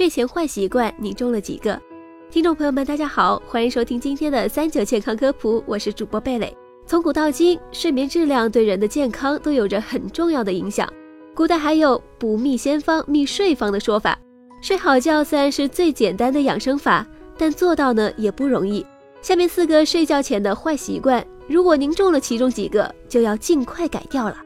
睡前坏习惯你中了几个？听众朋友们，大家好，欢迎收听今天的三九健康科普，我是主播贝蕾。从古到今，睡眠质量对人的健康都有着很重要的影响。古代还有“不觅仙方，觅睡方”的说法。睡好觉虽然是最简单的养生法，但做到呢也不容易。下面四个睡觉前的坏习惯，如果您中了其中几个，就要尽快改掉了。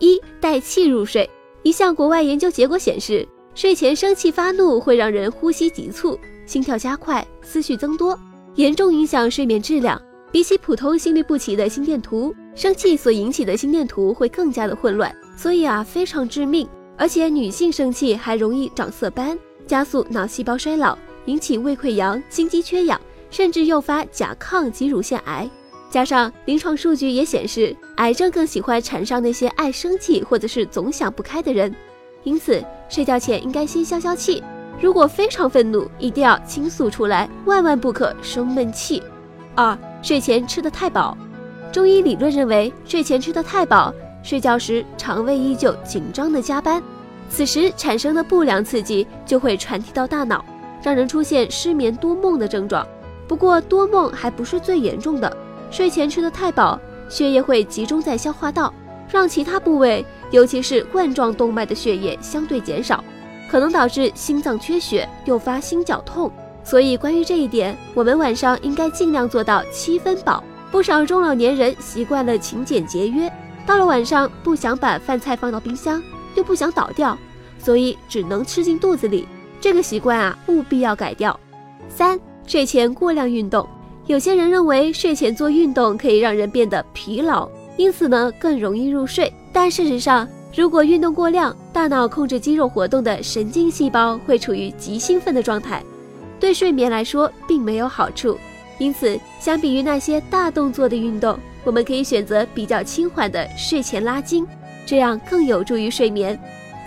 一带气入睡。一项国外研究结果显示，睡前生气发怒会让人呼吸急促、心跳加快、思绪增多，严重影响睡眠质量。比起普通心律不齐的心电图，生气所引起的心电图会更加的混乱，所以啊非常致命。而且女性生气还容易长色斑，加速脑细胞衰老，引起胃溃疡、心肌缺氧，甚至诱发甲亢及乳腺癌。加上临床数据也显示，癌症更喜欢缠上那些爱生气或者是总想不开的人，因此睡觉前应该先消消气。如果非常愤怒，一定要倾诉出来，万万不可生闷气。二、睡前吃的太饱。中医理论认为，睡前吃的太饱，睡觉时肠胃依旧紧张的加班，此时产生的不良刺激就会传递到大脑，让人出现失眠多梦的症状。不过多梦还不是最严重的。睡前吃的太饱，血液会集中在消化道，让其他部位，尤其是冠状动脉的血液相对减少，可能导致心脏缺血，诱发心绞痛。所以，关于这一点，我们晚上应该尽量做到七分饱。不少中老年人习惯了勤俭节约，到了晚上不想把饭菜放到冰箱，又不想倒掉，所以只能吃进肚子里。这个习惯啊，务必要改掉。三、睡前过量运动。有些人认为睡前做运动可以让人变得疲劳，因此呢更容易入睡。但事实上，如果运动过量，大脑控制肌肉活动的神经细胞会处于极兴奋的状态，对睡眠来说并没有好处。因此，相比于那些大动作的运动，我们可以选择比较轻缓的睡前拉筋，这样更有助于睡眠。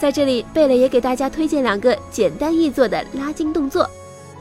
在这里，贝蕾也给大家推荐两个简单易做的拉筋动作。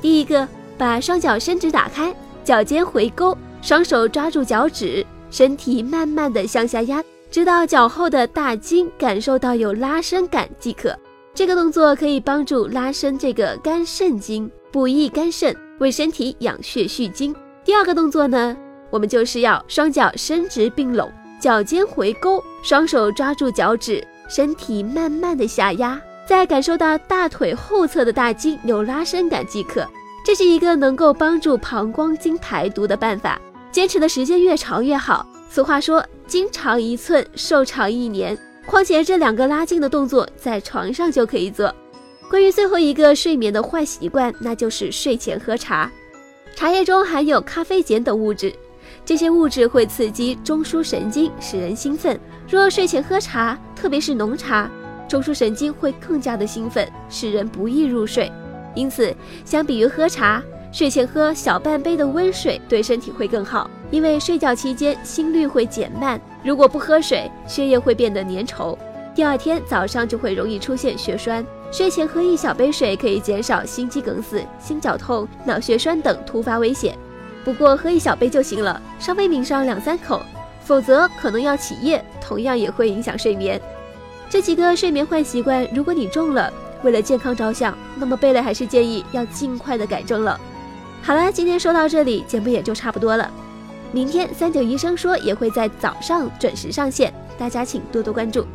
第一个，把双脚伸直打开。脚尖回勾，双手抓住脚趾，身体慢慢的向下压，直到脚后的大筋感受到有拉伸感即可。这个动作可以帮助拉伸这个肝肾经，补益肝肾，为身体养血蓄精。第二个动作呢，我们就是要双脚伸直并拢，脚尖回勾，双手抓住脚趾，身体慢慢的下压，再感受到大腿后侧的大筋有拉伸感即可。这是一个能够帮助膀胱经排毒的办法，坚持的时间越长越好。俗话说“筋长一寸，寿长一年”，况且这两个拉筋的动作在床上就可以做。关于最后一个睡眠的坏习惯，那就是睡前喝茶。茶叶中含有咖啡碱等物质，这些物质会刺激中枢神经，使人兴奋。若睡前喝茶，特别是浓茶，中枢神经会更加的兴奋，使人不易入睡。因此，相比于喝茶，睡前喝小半杯的温水对身体会更好。因为睡觉期间心率会减慢，如果不喝水，血液会变得粘稠，第二天早上就会容易出现血栓。睡前喝一小杯水可以减少心肌梗死、心绞痛、脑血栓等突发危险。不过喝一小杯就行了，稍微抿上两三口，否则可能要起夜，同样也会影响睡眠。这几个睡眠坏习惯，如果你中了。为了健康着想，那么贝类还是建议要尽快的改正了。好了，今天说到这里，节目也就差不多了。明天三九医生说也会在早上准时上线，大家请多多关注。